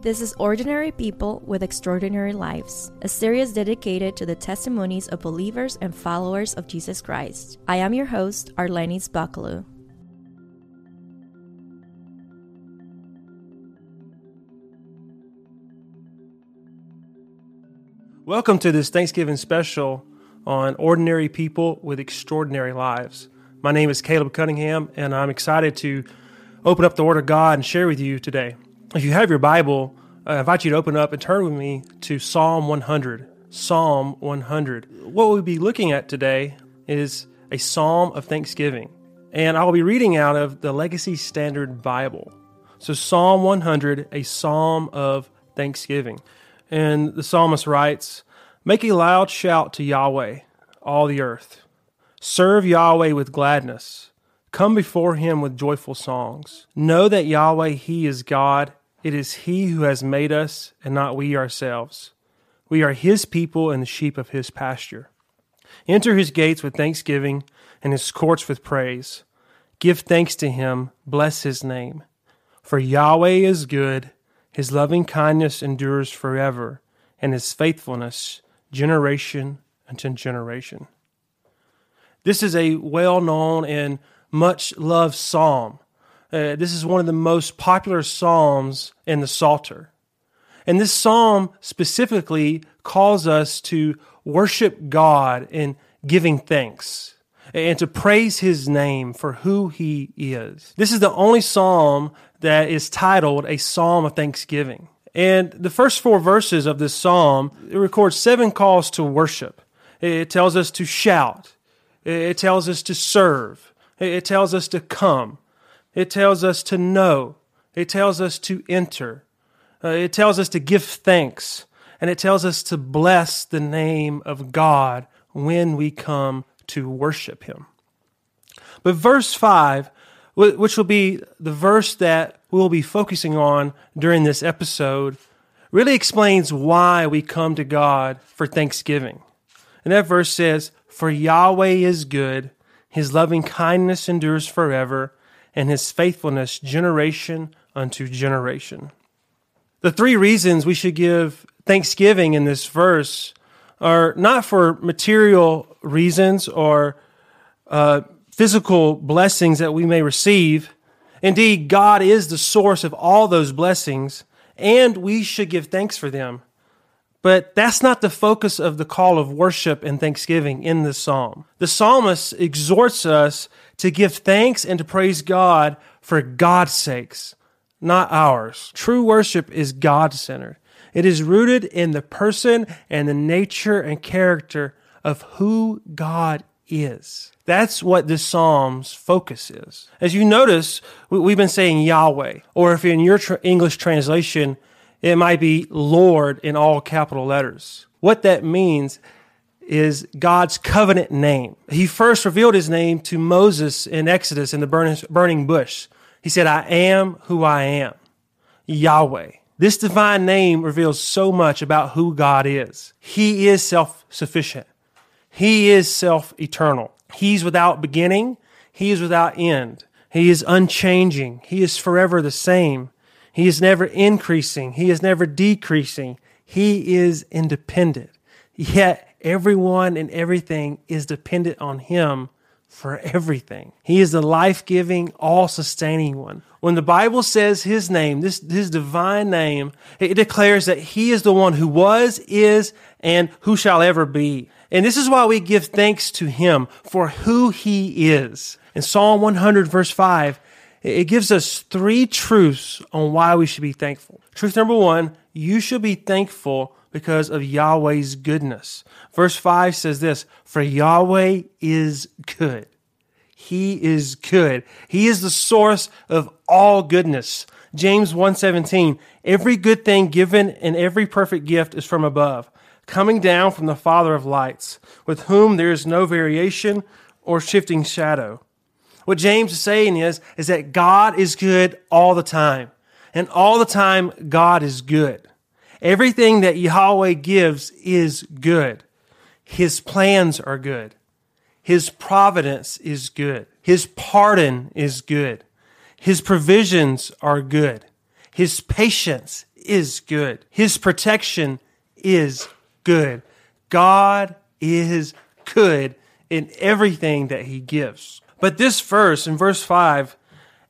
This is Ordinary People with Extraordinary Lives, a series dedicated to the testimonies of believers and followers of Jesus Christ. I am your host, Arlenis Bucklew. Welcome to this Thanksgiving special on Ordinary People with Extraordinary Lives. My name is Caleb Cunningham, and I'm excited to open up the Word of God and share with you today. If you have your Bible, uh, I invite you to open up and turn with me to Psalm 100. Psalm 100. What we'll be looking at today is a psalm of thanksgiving. And I will be reading out of the Legacy Standard Bible. So, Psalm 100, a psalm of thanksgiving. And the psalmist writes Make a loud shout to Yahweh, all the earth. Serve Yahweh with gladness. Come before him with joyful songs. Know that Yahweh, he is God it is He who has made us, and not we ourselves. We are His people and the sheep of His pasture. Enter His gates with thanksgiving and His courts with praise. Give thanks to Him, bless His name. For Yahweh is good, His loving kindness endures forever, and His faithfulness generation unto generation. This is a well known and much loved psalm uh, this is one of the most popular psalms in the Psalter. And this psalm specifically calls us to worship God in giving thanks and to praise his name for who he is. This is the only psalm that is titled a psalm of thanksgiving. And the first four verses of this psalm it records seven calls to worship. It tells us to shout. It tells us to serve. It tells us to come. It tells us to know. It tells us to enter. Uh, it tells us to give thanks. And it tells us to bless the name of God when we come to worship Him. But verse 5, which will be the verse that we'll be focusing on during this episode, really explains why we come to God for thanksgiving. And that verse says, For Yahweh is good, his loving kindness endures forever, and his faithfulness generation unto generation. The three reasons we should give thanksgiving in this verse are not for material reasons or uh, physical blessings that we may receive. Indeed, God is the source of all those blessings, and we should give thanks for them. But that's not the focus of the call of worship and thanksgiving in the psalm. The psalmist exhorts us to give thanks and to praise God for God's sakes, not ours. True worship is God centered. It is rooted in the person and the nature and character of who God is. That's what this Psalm's focus is. As you notice, we've been saying Yahweh, or if in your English translation, it might be Lord in all capital letters. What that means is God's covenant name. He first revealed his name to Moses in Exodus in the burning bush. He said, I am who I am, Yahweh. This divine name reveals so much about who God is. He is self sufficient, He is self eternal. He's without beginning, He is without end. He is unchanging, He is forever the same. He is never increasing, He is never decreasing. He is independent. Yet Everyone and everything is dependent on Him for everything. He is the life giving, all sustaining one. When the Bible says His name, this His divine name, it declares that He is the one who was, is, and who shall ever be. And this is why we give thanks to Him for who He is. In Psalm 100, verse 5, it gives us three truths on why we should be thankful. Truth number one, you should be thankful because of Yahweh's goodness. Verse 5 says this For Yahweh is good. He is good. He is the source of all goodness. James 1:17 Every good thing given and every perfect gift is from above, coming down from the Father of lights, with whom there is no variation or shifting shadow. What James is saying is is that God is good all the time. And all the time God is good. Everything that Yahweh gives is good. His plans are good. His providence is good. His pardon is good. His provisions are good. His patience is good. His protection is good. God is good in everything that he gives. But this verse, in verse 5,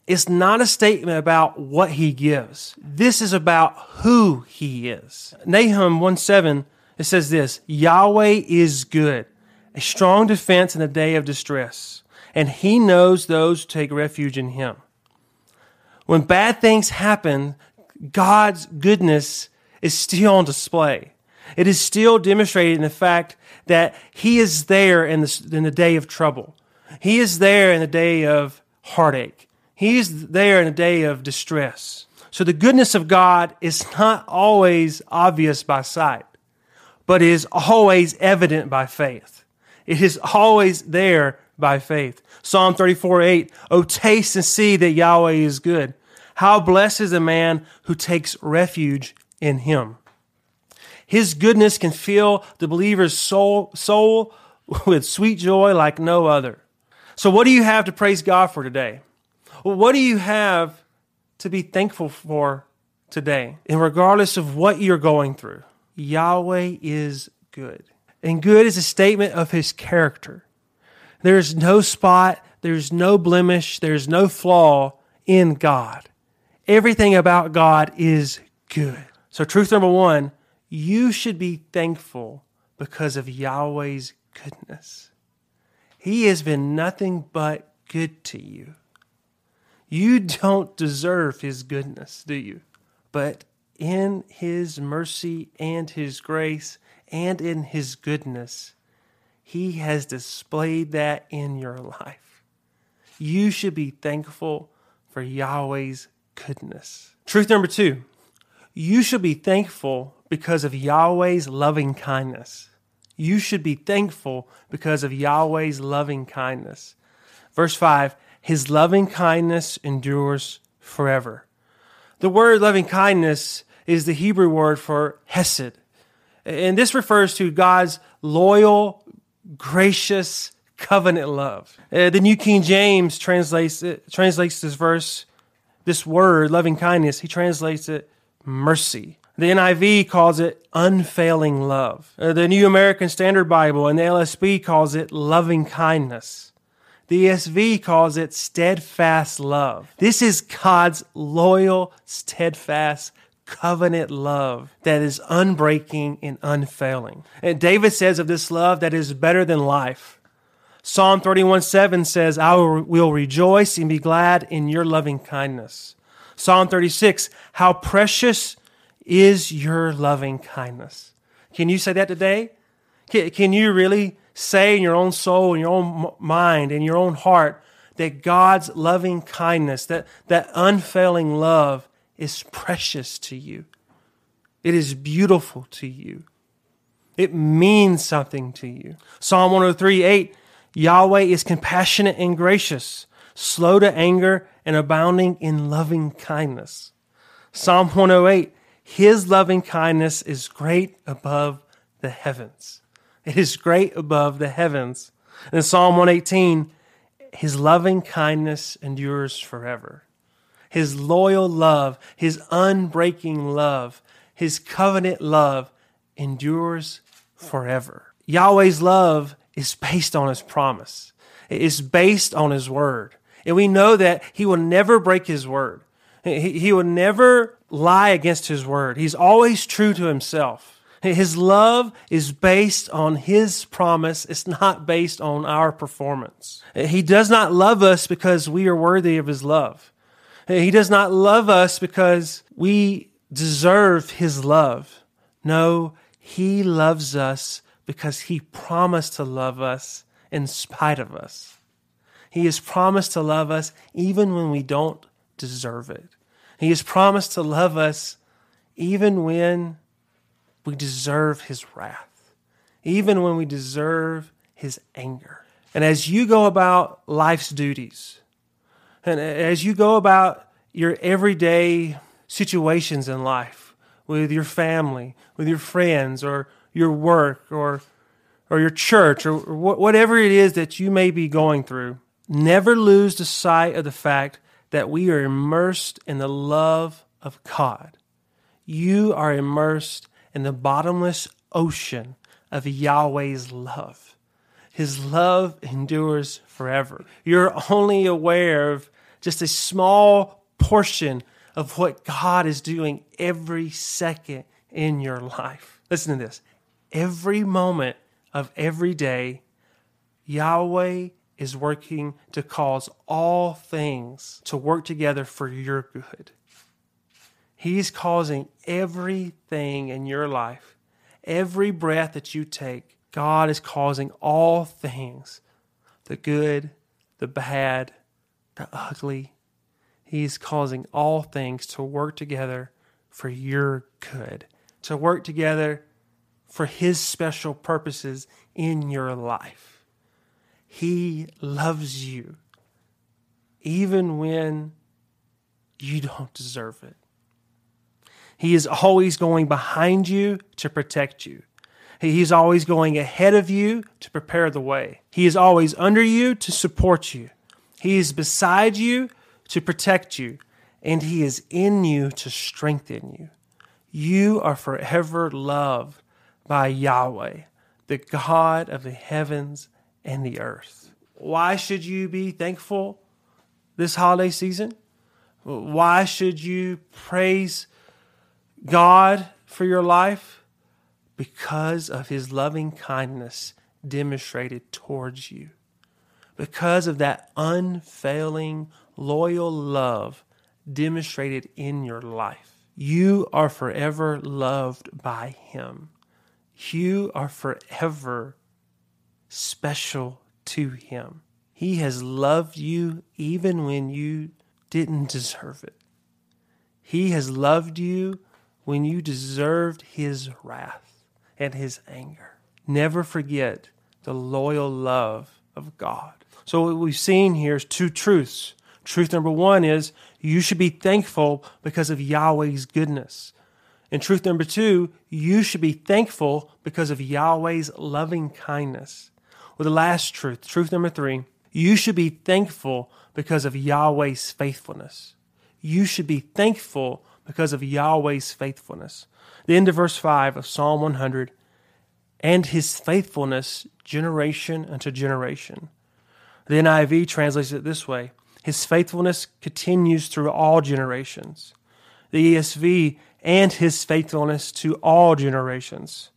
is not a statement about what he gives. This is about who he is. Nahum 1 7, it says this Yahweh is good, a strong defense in the day of distress, and he knows those who take refuge in him. When bad things happen, God's goodness is still on display. It is still demonstrated in the fact that He is there in the, in the day of trouble. He is there in the day of heartache. He is there in the day of distress. So the goodness of God is not always obvious by sight, but is always evident by faith. It is always there by faith. Psalm 34 8, Oh, taste and see that Yahweh is good. How blessed is a man who takes refuge in him. His goodness can fill the believer's soul, soul with sweet joy like no other. So, what do you have to praise God for today? What do you have to be thankful for today? And regardless of what you're going through, Yahweh is good. And good is a statement of his character. There's no spot, there's no blemish, there's no flaw in God. Everything about God is good. So, truth number one you should be thankful because of Yahweh's goodness. He has been nothing but good to you. You don't deserve His goodness, do you? But in His mercy and His grace and in His goodness, He has displayed that in your life. You should be thankful for Yahweh's goodness. Truth number two you should be thankful because of Yahweh's loving kindness. You should be thankful because of Yahweh's loving kindness. Verse 5 His loving kindness endures forever. The word loving kindness is the Hebrew word for hesed. And this refers to God's loyal, gracious, covenant love. Uh, the New King James translates, it, translates this verse, this word, loving kindness, he translates it mercy. The NIV calls it unfailing love. Uh, the New American Standard Bible and the LSB calls it loving kindness. The ESV calls it steadfast love. This is God's loyal, steadfast, covenant love that is unbreaking and unfailing. And David says of this love that is better than life. Psalm 31 7 says, I will rejoice and be glad in your loving kindness. Psalm 36, how precious is your loving kindness. Can you say that today? Can you really say in your own soul, in your own mind, in your own heart, that God's loving kindness, that, that unfailing love is precious to you? It is beautiful to you. It means something to you. Psalm 103 8 Yahweh is compassionate and gracious, slow to anger, and abounding in loving kindness. Psalm 108 his loving kindness is great above the heavens. It is great above the heavens. In Psalm 118, His loving kindness endures forever. His loyal love, His unbreaking love, His covenant love endures forever. Yahweh's love is based on His promise. It is based on His word. And we know that He will never break His word. He, he will never lie against his word. He's always true to himself. His love is based on his promise. It's not based on our performance. He does not love us because we are worthy of his love. He does not love us because we deserve his love. No, he loves us because he promised to love us in spite of us. He has promised to love us even when we don't deserve it. He has promised to love us even when we deserve his wrath, even when we deserve his anger. And as you go about life's duties, and as you go about your everyday situations in life with your family, with your friends, or your work, or or your church, or, or whatever it is that you may be going through, never lose the sight of the fact that we are immersed in the love of God. You are immersed in the bottomless ocean of Yahweh's love. His love endures forever. You're only aware of just a small portion of what God is doing every second in your life. Listen to this. Every moment of every day, Yahweh is working to cause all things to work together for your good. He's causing everything in your life, every breath that you take, God is causing all things the good, the bad, the ugly. He's causing all things to work together for your good, to work together for His special purposes in your life. He loves you even when you don't deserve it. He is always going behind you to protect you. He's always going ahead of you to prepare the way. He is always under you to support you. He is beside you to protect you. And He is in you to strengthen you. You are forever loved by Yahweh, the God of the heavens and the earth. Why should you be thankful this holiday season? Why should you praise God for your life? Because of his loving kindness demonstrated towards you. Because of that unfailing, loyal love demonstrated in your life. You are forever loved by him. You are forever special to him. He has loved you even when you didn't deserve it. He has loved you when you deserved his wrath and his anger. Never forget the loyal love of God. So, what we've seen here is two truths. Truth number one is you should be thankful because of Yahweh's goodness. And truth number two, you should be thankful because of Yahweh's loving kindness. Well, the last truth, truth number three, you should be thankful because of Yahweh's faithfulness. You should be thankful because of Yahweh's faithfulness. The end of verse 5 of Psalm 100 and his faithfulness generation unto generation. The NIV translates it this way His faithfulness continues through all generations. The ESV and his faithfulness to all generations.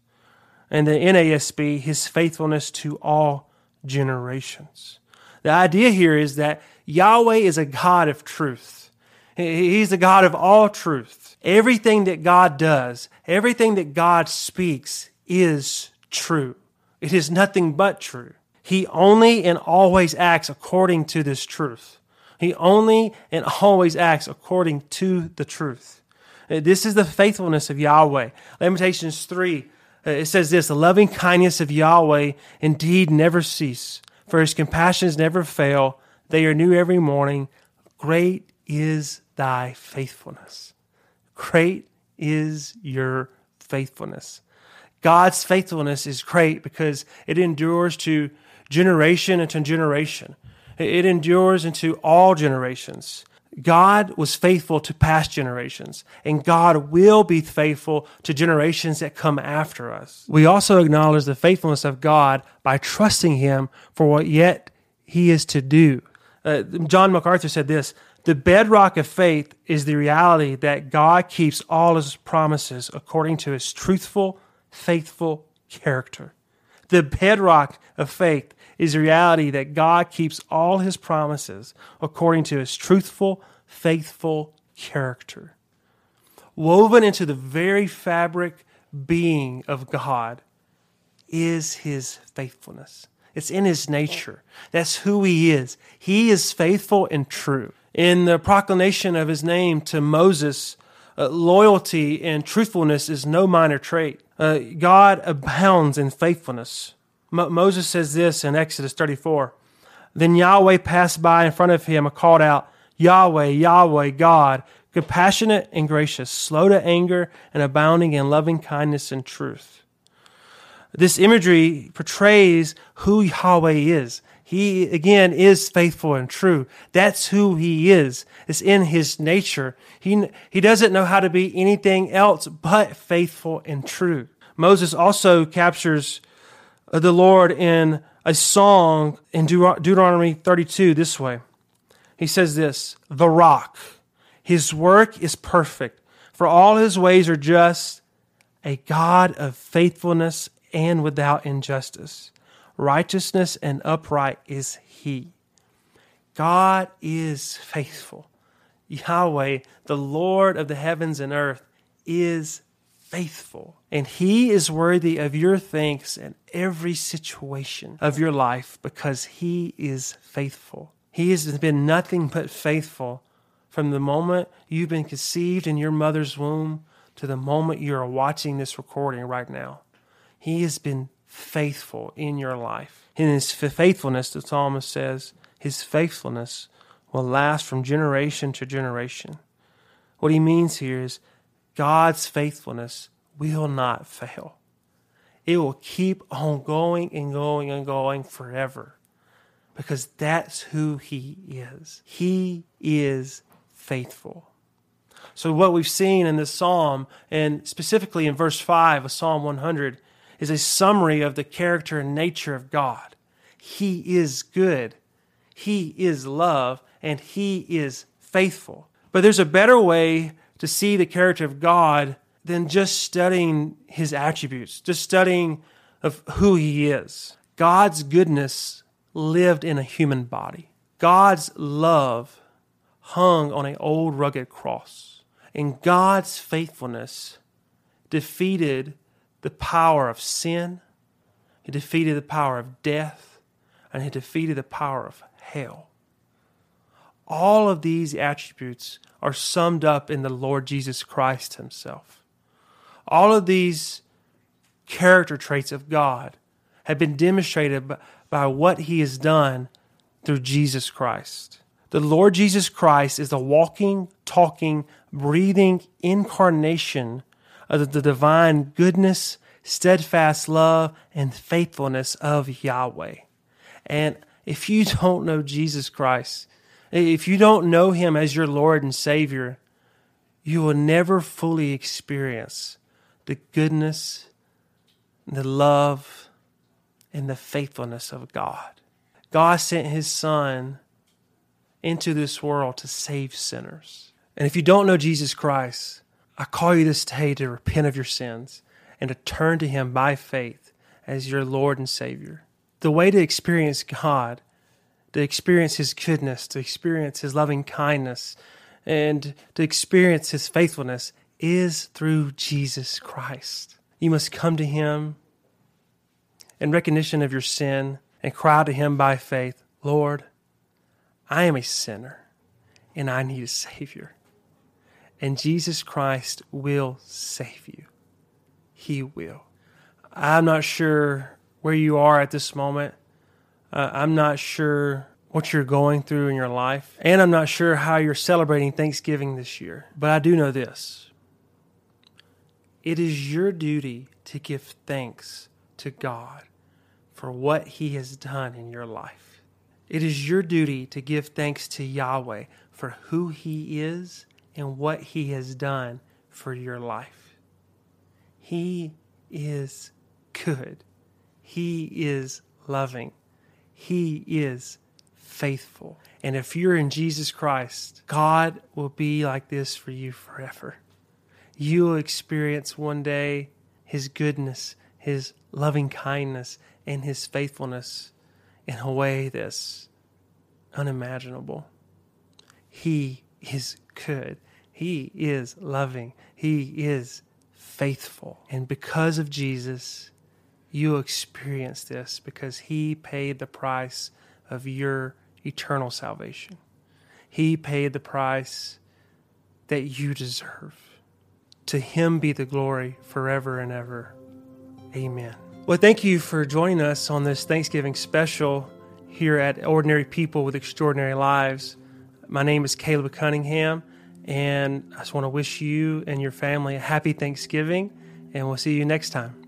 And the NASB, his faithfulness to all generations. The idea here is that Yahweh is a God of truth. He's the God of all truth. Everything that God does, everything that God speaks is true. It is nothing but true. He only and always acts according to this truth. He only and always acts according to the truth. This is the faithfulness of Yahweh. Lamentations 3, uh, Uh, it says this The loving kindness of Yahweh indeed never cease, for his compassions never fail. They are new every morning. Great is thy faithfulness. Great is your faithfulness. God's faithfulness is great because it endures to generation into generation. It endures into all generations. God was faithful to past generations, and God will be faithful to generations that come after us. We also acknowledge the faithfulness of God by trusting Him for what yet He is to do. Uh, John MacArthur said this The bedrock of faith is the reality that God keeps all His promises according to His truthful, faithful character. The bedrock of faith is the reality that God keeps all his promises according to his truthful, faithful character. Woven into the very fabric being of God is his faithfulness. It's in his nature. That's who he is. He is faithful and true. In the proclamation of his name to Moses, uh, loyalty and truthfulness is no minor trait. Uh, God abounds in faithfulness. Moses says this in Exodus 34. Then Yahweh passed by in front of him and called out, Yahweh, Yahweh, God, compassionate and gracious, slow to anger and abounding in loving kindness and truth. This imagery portrays who Yahweh is. He, again, is faithful and true. That's who he is. It's in his nature. He, he doesn't know how to be anything else but faithful and true. Moses also captures the Lord in a song in Deuteronomy 32 this way. He says this The rock, his work is perfect, for all his ways are just, a God of faithfulness and without injustice. Righteousness and upright is he. God is faithful. Yahweh, the Lord of the heavens and earth, is faithful. And he is worthy of your thanks in every situation of your life because he is faithful. He has been nothing but faithful from the moment you've been conceived in your mother's womb to the moment you are watching this recording right now. He has been faithful in your life. In his faithfulness, the psalmist says, his faithfulness will last from generation to generation. What he means here is God's faithfulness will not fail. It will keep on going and going and going forever because that's who he is. He is faithful. So, what we've seen in this psalm, and specifically in verse 5 of Psalm 100, is a summary of the character and nature of God. He is good, He is love, and He is faithful. But there's a better way to see the character of God than just studying His attributes, just studying of who He is. God's goodness lived in a human body. God's love hung on an old rugged cross. And God's faithfulness defeated the power of sin, He defeated the power of death, and He defeated the power of hell. All of these attributes are summed up in the Lord Jesus Christ Himself. All of these character traits of God have been demonstrated by, what He has done through Jesus Christ. The Lord Jesus Christ is the walking, talking, breathing incarnation of the divine goodness, steadfast love, and faithfulness of Yahweh. And if you don't know Jesus Christ, if you don't know Him as your Lord and Savior, you will never fully experience the goodness, the love, and the faithfulness of God. God sent His Son into this world to save sinners. And if you don't know Jesus Christ, I call you this day to repent of your sins and to turn to Him by faith as your Lord and Savior. The way to experience God, to experience His goodness, to experience His loving kindness, and to experience His faithfulness is through Jesus Christ. You must come to Him in recognition of your sin and cry to Him by faith Lord, I am a sinner and I need a Savior. And Jesus Christ will save you. He will. I'm not sure where you are at this moment. Uh, I'm not sure what you're going through in your life. And I'm not sure how you're celebrating Thanksgiving this year. But I do know this it is your duty to give thanks to God for what He has done in your life. It is your duty to give thanks to Yahweh for who He is and what He has done for your life. He is good. He is loving. He is faithful. And if you're in Jesus Christ, God will be like this for you forever. You will experience one day His goodness, His loving kindness, and His faithfulness in a way that's unimaginable. He is good. He is loving. He is faithful. And because of Jesus, you experience this because He paid the price of your eternal salvation. He paid the price that you deserve. To Him be the glory forever and ever. Amen. Well, thank you for joining us on this Thanksgiving special here at Ordinary People with Extraordinary Lives. My name is Caleb Cunningham, and I just want to wish you and your family a happy Thanksgiving, and we'll see you next time.